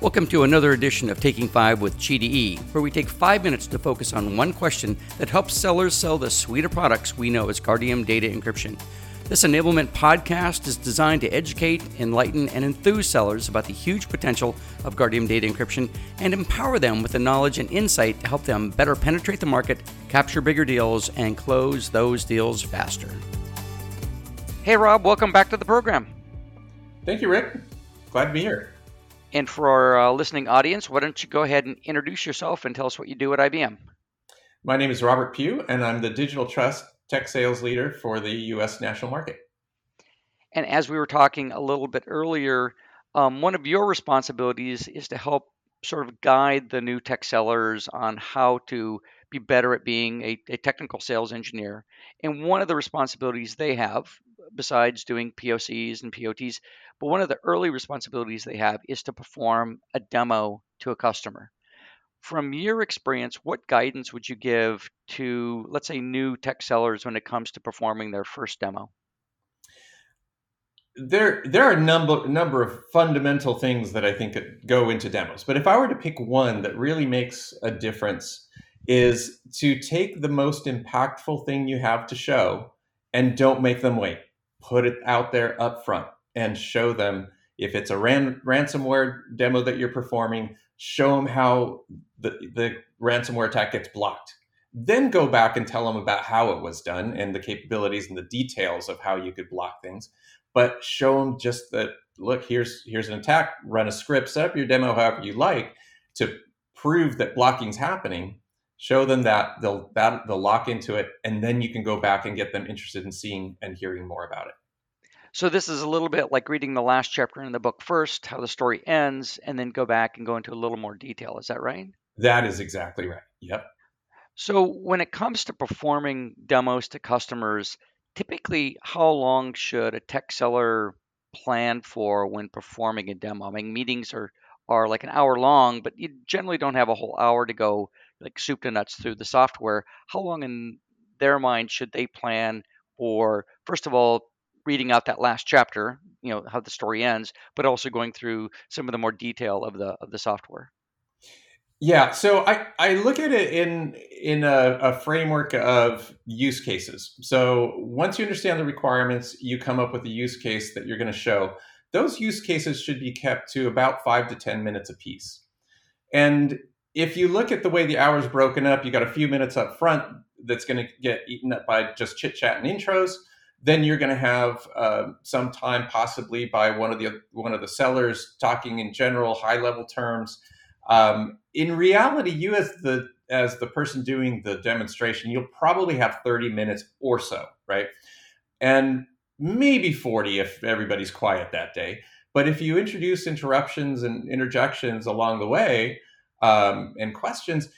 Welcome to another edition of Taking Five with GDE, where we take five minutes to focus on one question that helps sellers sell the suite of products we know as Guardium Data Encryption. This enablement podcast is designed to educate, enlighten, and enthuse sellers about the huge potential of Guardium Data Encryption and empower them with the knowledge and insight to help them better penetrate the market, capture bigger deals, and close those deals faster. Hey, Rob, welcome back to the program. Thank you, Rick. Glad to be here. And for our uh, listening audience, why don't you go ahead and introduce yourself and tell us what you do at IBM? My name is Robert Pugh, and I'm the Digital Trust Tech Sales Leader for the U.S. national market. And as we were talking a little bit earlier, um, one of your responsibilities is to help sort of guide the new tech sellers on how to be better at being a, a technical sales engineer. And one of the responsibilities they have, besides doing POCs and POTs, but one of the early responsibilities they have is to perform a demo to a customer. From your experience, what guidance would you give to, let's say, new tech sellers when it comes to performing their first demo? There, there are a number number of fundamental things that I think go into demos. But if I were to pick one that really makes a difference, is to take the most impactful thing you have to show and don't make them wait. Put it out there up front and show them if it's a ran- ransomware demo that you're performing, show them how the, the ransomware attack gets blocked. Then go back and tell them about how it was done and the capabilities and the details of how you could block things. But show them just that look, here's here's an attack, run a script, set up your demo however you like to prove that blocking's happening. Show them that they'll that they'll lock into it, and then you can go back and get them interested in seeing and hearing more about it. So this is a little bit like reading the last chapter in the book first, how the story ends, and then go back and go into a little more detail. Is that right? That is exactly right. Yep. So when it comes to performing demos to customers, typically how long should a tech seller plan for when performing a demo? I mean, meetings are are like an hour long, but you generally don't have a whole hour to go like soup to nuts through the software. How long in their mind should they plan for first of all reading out that last chapter, you know, how the story ends, but also going through some of the more detail of the of the software. Yeah, so I, I look at it in in a, a, framework of use cases. So once you understand the requirements, you come up with a use case that you're going to show. Those use cases should be kept to about five to ten minutes apiece. And if you look at the way the hour's broken up, you got a few minutes up front that's going to get eaten up by just chit chat and intros then you're going to have uh, some time possibly by one of the one of the sellers talking in general high level terms um, in reality you as the as the person doing the demonstration you'll probably have 30 minutes or so right and maybe 40 if everybody's quiet that day. But if you introduce interruptions and interjections along the way um, and questions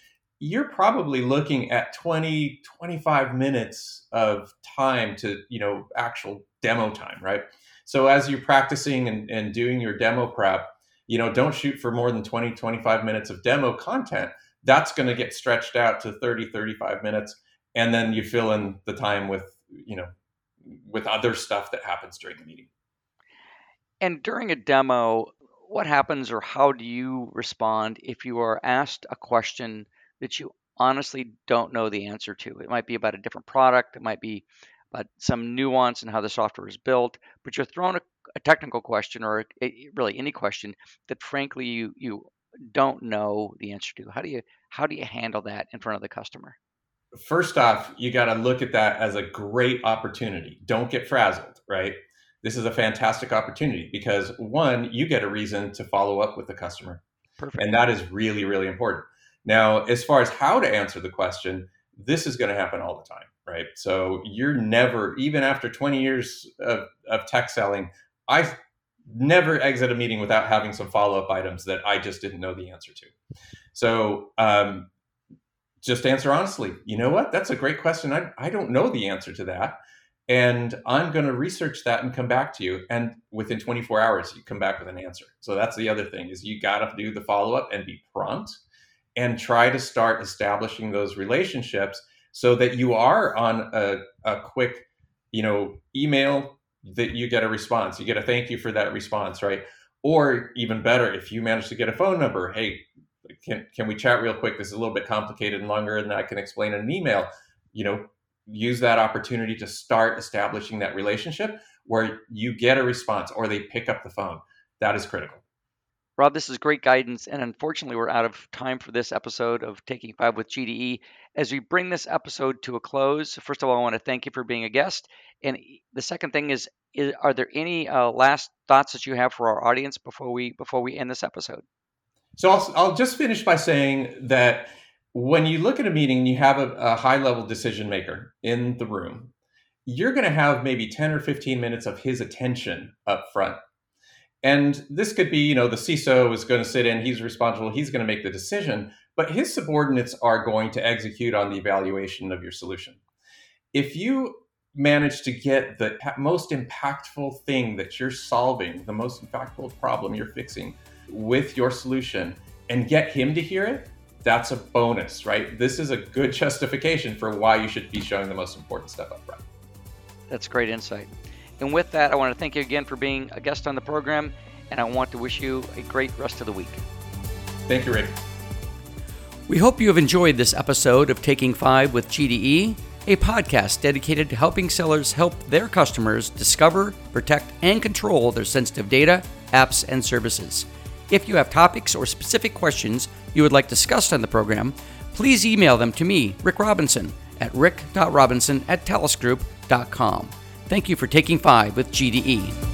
you're probably looking at 20 25 minutes of time to you know actual demo time right? So as you're practicing and, and doing your demo prep you know don't shoot for more than 20 25 minutes of demo content. That's going to get stretched out to 30 35 minutes and then you fill in the time with you know with other stuff that happens during the meeting and during a demo what happens or how do you respond if you are asked a question that you honestly don't know the answer to. It might be about a different product, it might be about some nuance in how the software is built, but you're thrown a, a technical question or a, really any question that frankly you you don't know the answer to. How do you how do you handle that in front of the customer? First off, you got to look at that as a great opportunity. Don't get frazzled, right? This is a fantastic opportunity because one, you get a reason to follow up with the customer. Perfect. And that is really, really important. Now, as far as how to answer the question, this is going to happen all the time, right? So you're never, even after 20 years of, of tech selling, I never exit a meeting without having some follow up items that I just didn't know the answer to. So um, just answer honestly. You know what? That's a great question. I, I don't know the answer to that. And I'm going to research that and come back to you. And within 24 hours, you come back with an answer. So that's the other thing is you got to do the follow up and be prompt and try to start establishing those relationships so that you are on a, a quick you know email that you get a response you get a thank you for that response right Or even better, if you manage to get a phone number, hey, can, can we chat real quick? This is a little bit complicated and longer than I can explain in an email. You know, use that opportunity to start establishing that relationship where you get a response or they pick up the phone. That is critical. Rob, this is great guidance. And unfortunately, we're out of time for this episode of Taking Five with GDE. As we bring this episode to a close, first of all, I want to thank you for being a guest. And the second thing is, is are there any uh, last thoughts that you have for our audience before we before we end this episode? So I'll, I'll just finish by saying that when you look at a meeting and you have a, a high level decision maker in the room, you're going to have maybe 10 or 15 minutes of his attention up front. And this could be, you know, the CISO is going to sit in, he's responsible, he's going to make the decision, but his subordinates are going to execute on the evaluation of your solution. If you manage to get the most impactful thing that you're solving, the most impactful problem you're fixing with your solution, and get him to hear it, that's a bonus, right? This is a good justification for why you should be showing the most important stuff up front. That's great insight. And with that, I want to thank you again for being a guest on the program, and I want to wish you a great rest of the week. Thank you, Rick. We hope you have enjoyed this episode of Taking Five with GDE, a podcast dedicated to helping sellers help their customers discover, protect, and control their sensitive data, apps, and services. If you have topics or specific questions you would like discussed on the program, please email them to me, Rick Robinson, at rick.robinson at thalesgroup.com. Thank you for taking five with GDE.